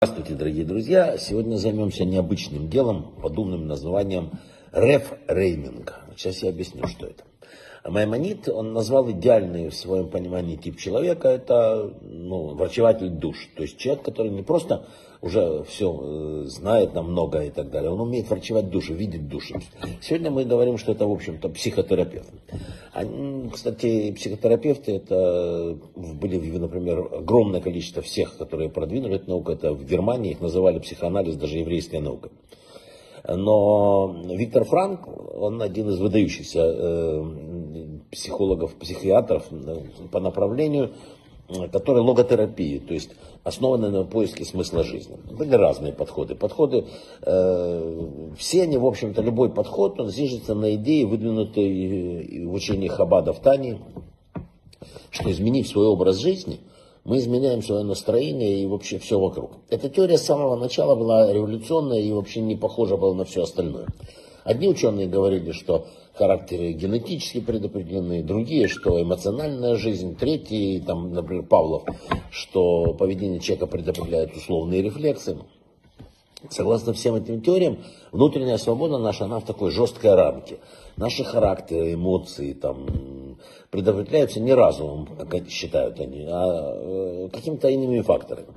Здравствуйте, дорогие друзья! Сегодня займемся необычным делом под умным названием рефрейминг. Сейчас я объясню, что это. Маймонит, он назвал идеальный в своем понимании тип человека, это ну, врачеватель душ. То есть человек, который не просто уже все э, знает намного и так далее, он умеет врачевать души, видеть души. Сегодня мы говорим, что это, в общем-то, психотерапевт. Они, кстати, психотерапевты, это были, например, огромное количество всех, которые продвинули эту науку, это в Германии их называли психоанализ, даже еврейская наука. Но Виктор Франк, он один из выдающихся э, психологов, психиатров э, по направлению, который логотерапии, то есть основанная на поиске смысла жизни. Были разные подходы. Подходы, э, все они, в общем-то, любой подход, он зиждется на идее, выдвинутой в учении Хабада в Тане, что изменив свой образ жизни – мы изменяем свое настроение и вообще все вокруг. Эта теория с самого начала была революционная и вообще не похожа была на все остальное. Одни ученые говорили, что характеры генетически предопределены, другие, что эмоциональная жизнь, третьи, там, например, Павлов, что поведение человека предопределяет условные рефлексы. Согласно всем этим теориям, внутренняя свобода наша, она в такой жесткой рамке. Наши характеры, эмоции, там, предопределяются не разумом, как считают они, а э, какими-то иными факторами.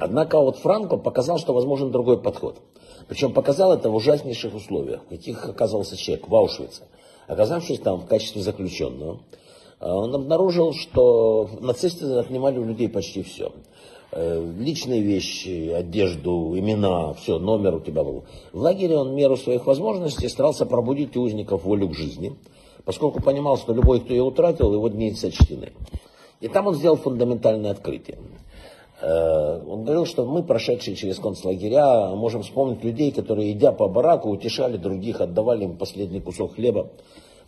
Однако вот Франко показал, что возможен другой подход. Причем показал это в ужаснейших условиях, каких оказался человек в Аушвице. Оказавшись там в качестве заключенного, он обнаружил, что нацисты отнимали у людей почти все. Э, личные вещи, одежду, имена, все, номер у тебя был. В лагере он в меру своих возможностей старался пробудить у узников волю к жизни, поскольку понимал, что любой, кто ее утратил, его дни сочтены. И там он сделал фундаментальное открытие. Э, он говорил, что мы, прошедшие через концлагеря, можем вспомнить людей, которые, идя по бараку, утешали других, отдавали им последний кусок хлеба.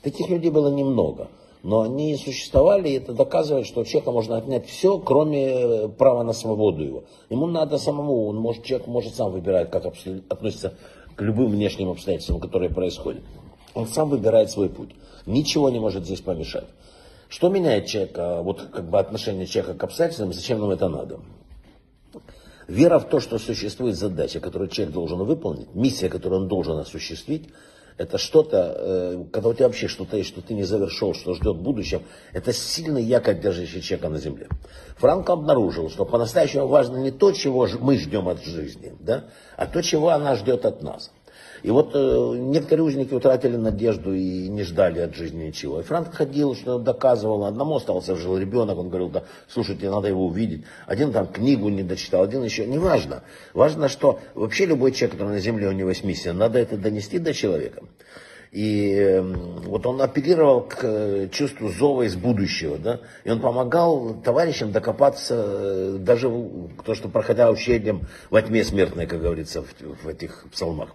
Таких людей было немного но они существовали, и это доказывает, что у человека можно отнять все, кроме э, права на свободу его. Ему надо самому, он может, человек может сам выбирать, как относится к любым внешним обстоятельствам, которые происходят. Он сам выбирает свой путь. Ничего не может здесь помешать. Что меняет человека, вот как бы отношение человека к обстоятельствам, зачем нам это надо? Вера в то, что существует задача, которую человек должен выполнить, миссия, которую он должен осуществить, это что-то, э, когда у тебя вообще что-то есть, что ты не завершил, что ждет в будущем, это сильный якорь, держащий человека на земле. Франк обнаружил, что по-настоящему важно не то, чего мы ждем от жизни, да, а то, чего она ждет от нас. И вот э, некоторые узники утратили надежду и не ждали от жизни ничего. И Франк ходил, что доказывал. Одному остался жил ребенок, он говорил, да, слушайте, надо его увидеть. Один там книгу не дочитал, один еще. Неважно. Важно, что вообще любой человек, который на земле, у него есть миссия, надо это донести до человека. И э, вот он апеллировал к э, чувству зова из будущего, да, и он помогал товарищам докопаться э, даже то, что проходя учением во тьме смертной, как говорится в, в этих псалмах.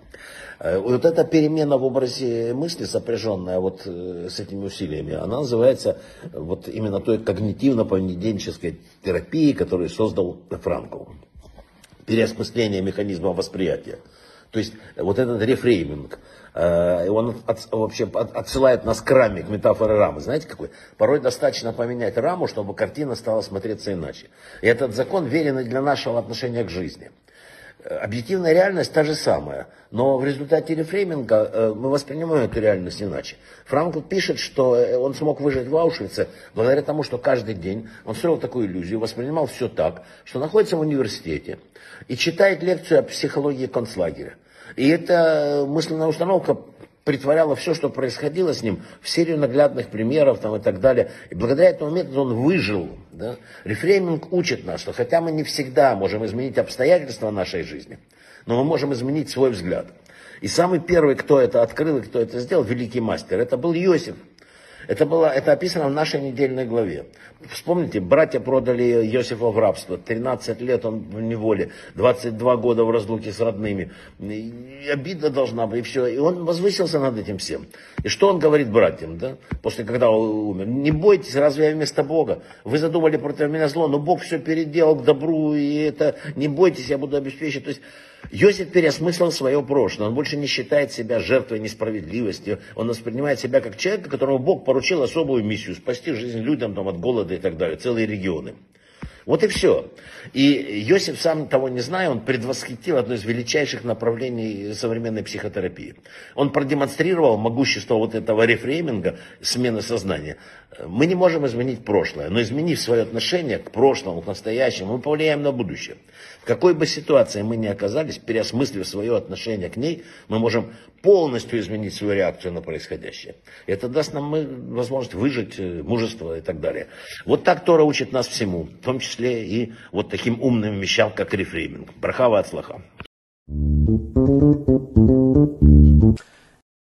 Э, вот эта перемена в образе мысли, сопряженная вот с этими усилиями, она называется вот именно той когнитивно-поведенческой терапией, которую создал Франкл. Переосмысление механизма восприятия. То есть вот этот рефрейминг, э, он от, вообще отсылает нас к раме, к метафоре рамы. Знаете какой? Порой достаточно поменять раму, чтобы картина стала смотреться иначе. И этот закон верен для нашего отношения к жизни объективная реальность та же самая, но в результате рефрейминга э, мы воспринимаем эту реальность иначе. Франкл пишет, что э, он смог выжить в Аушвице благодаря тому, что каждый день он строил такую иллюзию, воспринимал все так, что находится в университете и читает лекцию о психологии концлагеря. И эта мысленная установка притворяла все, что происходило с ним, в серию наглядных примеров там, и так далее. И благодаря этому методу он выжил. Да? Рефрейминг учит нас, что хотя мы не всегда можем изменить обстоятельства нашей жизни, но мы можем изменить свой взгляд. И самый первый, кто это открыл и кто это сделал, великий мастер, это был Иосиф. Это, было, это описано в нашей недельной главе. Вспомните, братья продали Иосифа в рабство. 13 лет он в неволе, 22 года в разлуке с родными. И обида должна быть, и все. И он возвысился над этим всем. И что он говорит братьям, да, после когда он умер? Не бойтесь, разве я вместо Бога? Вы задумали против меня зло, но Бог все переделал к добру, и это, не бойтесь, я буду обеспечить. То есть Йосиф переосмыслил свое прошлое. Он больше не считает себя жертвой несправедливости. Он воспринимает себя как человека, которому Бог поручил особую миссию. Спасти жизнь людям там, от голода и так далее. Целые регионы. Вот и все. И Йосиф, сам того не зная, он предвосхитил одно из величайших направлений современной психотерапии. Он продемонстрировал могущество вот этого рефрейминга, смены сознания. Мы не можем изменить прошлое, но изменив свое отношение к прошлому, к настоящему, мы повлияем на будущее. В какой бы ситуации мы ни оказались, переосмыслив свое отношение к ней, мы можем полностью изменить свою реакцию на происходящее. Это даст нам возможность выжить, э, мужество и так далее. Вот так Тора учит нас всему, в том числе и вот таким умным вещам, как рефрейминг. Брахава от слаха.